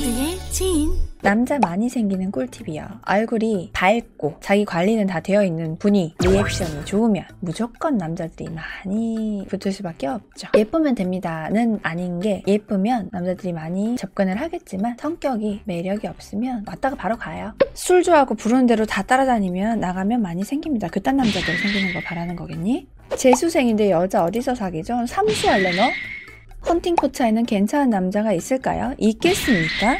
모두의 지인 남자 많이 생기는 꿀팁이요. 얼굴이 밝고 자기 관리는 다 되어 있는 분이 리액션이 좋으면 무조건 남자들이 많이 붙을 수밖에 없죠. 예쁘면 됩니다는 아닌 게 예쁘면 남자들이 많이 접근을 하겠지만 성격이 매력이 없으면 왔다가 바로 가요. 술 좋아하고 부르는 대로 다 따라다니면 나가면 많이 생깁니다. 그딴 남자들 생기는 거 바라는 거겠니? 재수생인데 여자 어디서 사귀죠? 삼수할래 너? 헌팅 포차에는 괜찮은 남자가 있을까요? 있겠습니까?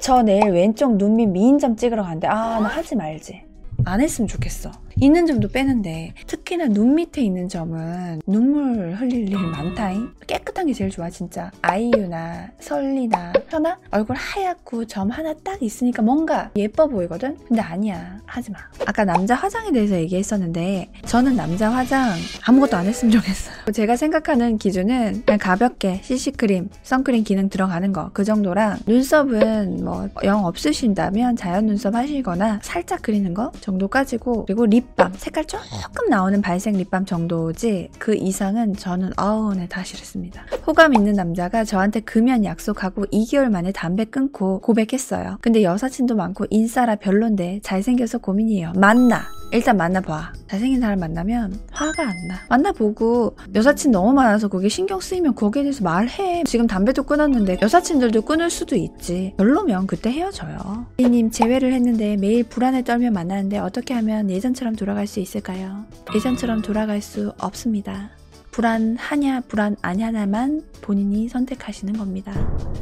저 내일 왼쪽 눈밑 미인점 찍으러 가는데 아나 하지 말지 안 했으면 좋겠어 있는 점도 빼는데 특히나 눈 밑에 있는 점은 눈물 흘릴 일이 많다잉. 깨끗한 게 제일 좋아 진짜. 아이유나 설리나 현아? 얼굴 하얗고 점 하나 딱 있으니까 뭔가 예뻐 보이거든? 근데 아니야. 하지마. 아까 남자 화장에 대해서 얘기했었는데 저는 남자 화장 아무것도 안 했으면 좋겠어요. 제가 생각하는 기준은 그냥 가볍게 CC크림 선크림 기능 들어가는 거. 그 정도랑 눈썹은 뭐 영 없으신다면 자연 눈썹 하시거나 살짝 그리는 거 정도까지고 그리고 립 밤. 색깔 조금 나오는 발색 립밤 정도지 그 이상은 저는 어우 네 다 싫습니다. 호감 있는 남자가 저한테 금연 약속하고 2개월 만에 담배 끊고 고백했어요. 근데 여사친도 많고 인싸라 별론데 잘생겨서 고민이에요. 만나 일단 만나봐. 잘생긴 사람 만나면 화가 안 나. 만나보고 여사친 너무 많아서 거기에 신경 쓰이면 거기에 대해서 말해. 지금 담배도 끊었는데 여사친들도 끊을 수도 있지. 별로면 그때 헤어져요. 님 재회를 했는데 매일 불안에 떨며 만나는데 어떻게 하면 예전처럼 돌아갈 수 있을까요? 예전처럼 돌아갈 수 없습니다. 불안하냐 불안 아냐만 본인이 선택하시는 겁니다.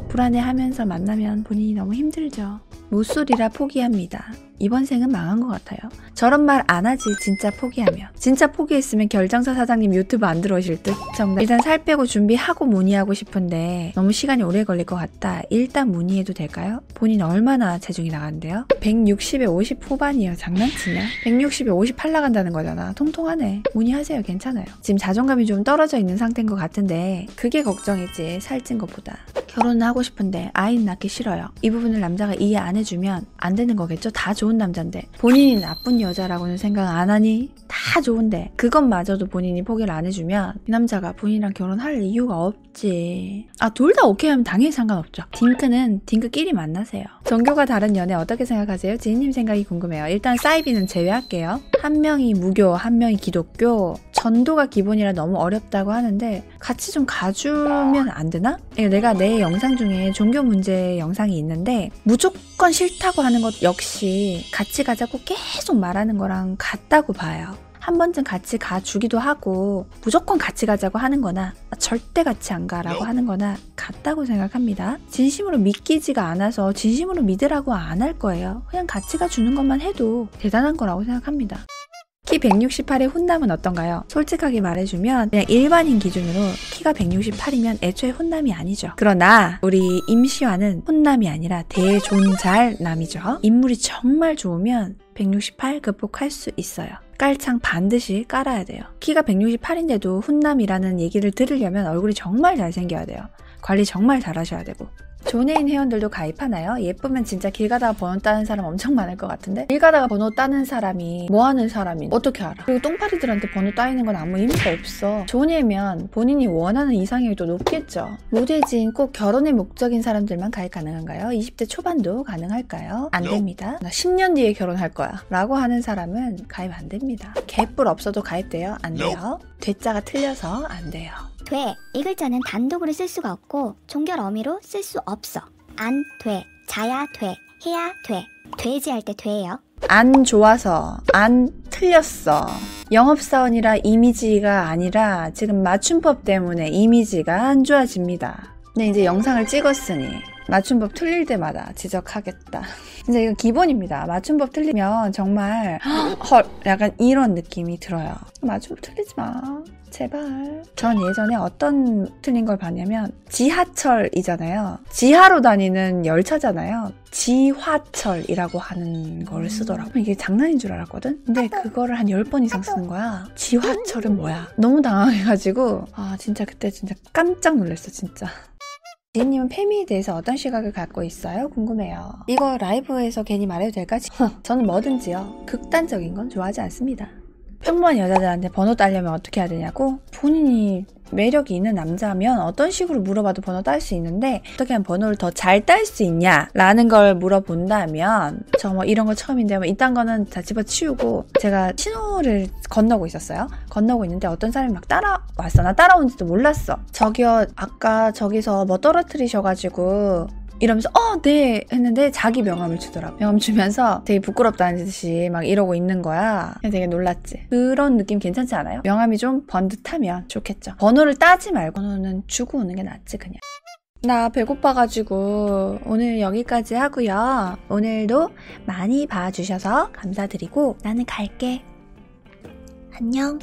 불안해하면서 만나면 본인이 너무 힘들죠. 모쏠이라 포기합니다. 이번 생은 망한 것 같아요. 저런 말 안 하지 진짜 포기하면. 진짜 포기했으면 결정사 사장님 유튜브 안 들어오실 듯. 정답. 일단 살 빼고 준비하고 문의하고 싶은데 너무 시간이 오래 걸릴 것 같다. 일단 문의해도 될까요? 본인 얼마나 체중이 나간대요? 160에 50 후반이에요. 장난치냐? 160에 58 나간다는 거잖아. 통통하네. 문의하세요. 괜찮아요. 지금 자존감이 좀 떨어져 있는 상태인 것 같은데 그게 걱정이지 살찐 것보다. 결혼은 하고 싶은데 아이는 낳기 싫어요. 이 부분을 남자가 이해 안 해주면 안 되는 거겠죠? 다 좋은 남잔데 본인이 나쁜 여자라고는 생각 안 하니 다 좋은데 그것마저도 본인이 포기를 안 해주면 이 남자가 본인이랑 결혼할 이유가 없지. 아 둘 다 오케이 하면 당연히 상관없죠. 딩크는 딩크끼리 만나세요. 종교가 다른 연애 어떻게 생각하세요? 지인님 생각이 궁금해요. 일단 사이비는 제외할게요. 한 명이 무교, 한 명이 기독교. 전도가 기본이라 너무 어렵다고 하는데 같이 좀 가주면 안 되나? 예, 내가 내 영상 중에 종교 문제 영상이 있는데 무조건 싫다고 하는 것 역시 같이 가자고 계속 말하는 거랑 같다고 봐요. 한 번쯤 같이 가주기도 하고 무조건 같이 가자고 하는 거나 절대 같이 안 가라고 하는 거나 같다고 생각합니다. 진심으로 믿기지가 않아서 진심으로 믿으라고 안 할 거예요. 그냥 같이 가주는 것만 해도 대단한 거라고 생각합니다. 키 168의 훈남은 어떤가요? 솔직하게 말해주면 그냥 일반인 기준으로 키가 168이면 애초에 훈남이 아니죠. 그러나 우리 임시완은 훈남이 아니라 대존잘남이죠. 인물이 정말 좋으면 168 극복할 수 있어요. 깔창 반드시 깔아야 돼요. 키가 168인데도 훈남이라는 얘기를 들으려면 얼굴이 정말 잘생겨야 돼요. 관리 정말 잘하셔야 되고. 존애인 회원들도 가입하나요? 예쁘면 진짜 길 가다가 번호 따는 사람 엄청 많을 것 같은데 길 가다가 번호 따는 사람이 뭐 하는 사람이 어떻게 알아? 그리고 똥파리들한테 번호 따이는 건 아무 의미가 없어 존애면 본인이 원하는 이상형이 또 높겠죠 모델진 꼭 결혼의 목적인 사람들만 가입 가능한가요? 20대 초반도 가능할까요? 안 됩니다 나 10년 뒤에 결혼할 거야 라고 하는 사람은 가입 안 됩니다 개뿔 없어도 가입돼요? 안 돼요 대자가 틀려서 안 돼요 돼. 이 글자는 단독으로 쓸 수가 없고 종결 어미로 쓸 수 없어. 안 돼. 자야 돼. 해야 돼. 돼지 할 때 돼예요. 안 좋아서 안 틀렸어. 영업사원이라 이미지가 아니라 지금 맞춤법 때문에 이미지가 안 좋아집니다. 근데 이제 영상을 찍었으니 맞춤법 틀릴 때마다 지적하겠다. 진짜 이거 기본입니다. 맞춤법 틀리면 정말 헐 약간 이런 느낌이 들어요. 맞춤법 틀리지 마. 제발. 전 예전에 어떤 틀린 걸 봤냐면 지하철이잖아요. 지하로 다니는 열차잖아요. 지화철이라고 하는 걸 쓰더라고. 이게 장난인 줄 알았거든? 근데 그거를 한 10번 이상 쓰는 거야. 지화철은 뭐야? 너무 당황해가지고, 아, 진짜 그때 진짜 깜짝 놀랐어, 진짜. 지인님은 페미에 대해서 어떤 시각을 갖고 있어요? 궁금해요. 이거 라이브에서 괜히 말해도 될까? 저는 뭐든지요. 극단적인 건 좋아하지 않습니다. 평범한 여자들한테 번호 따려면 어떻게 해야 되냐고? 본인이 매력이 있는 남자면 어떤 식으로 물어봐도 번호 딸 수 있는데 어떻게 하면 번호를 더 잘 딸 수 있냐? 라는 걸 물어본다면 저 뭐 이런 거 처음인데 뭐 이딴 거는 다 집어치우고 제가 신호를 건너고 있었어요. 건너고 있는데 어떤 사람이 막 따라왔어. 나 따라온지도 몰랐어. 저기요 아까 저기서 뭐 떨어뜨리셔가지고 이러면서 어 네 했는데 자기 명함을 주더라고. 명함 주면서 되게 부끄럽다는 듯이 막 이러고 있는 거야. 되게 놀랐지. 그런 느낌 괜찮지 않아요? 명함이 좀 번듯하면 좋겠죠. 번호를 따지 말고 번호는 주고 오는 게 낫지 그냥. 나 배고파가지고 오늘 여기까지 하고요. 오늘도 많이 봐주셔서 감사드리고 나는 갈게. 안녕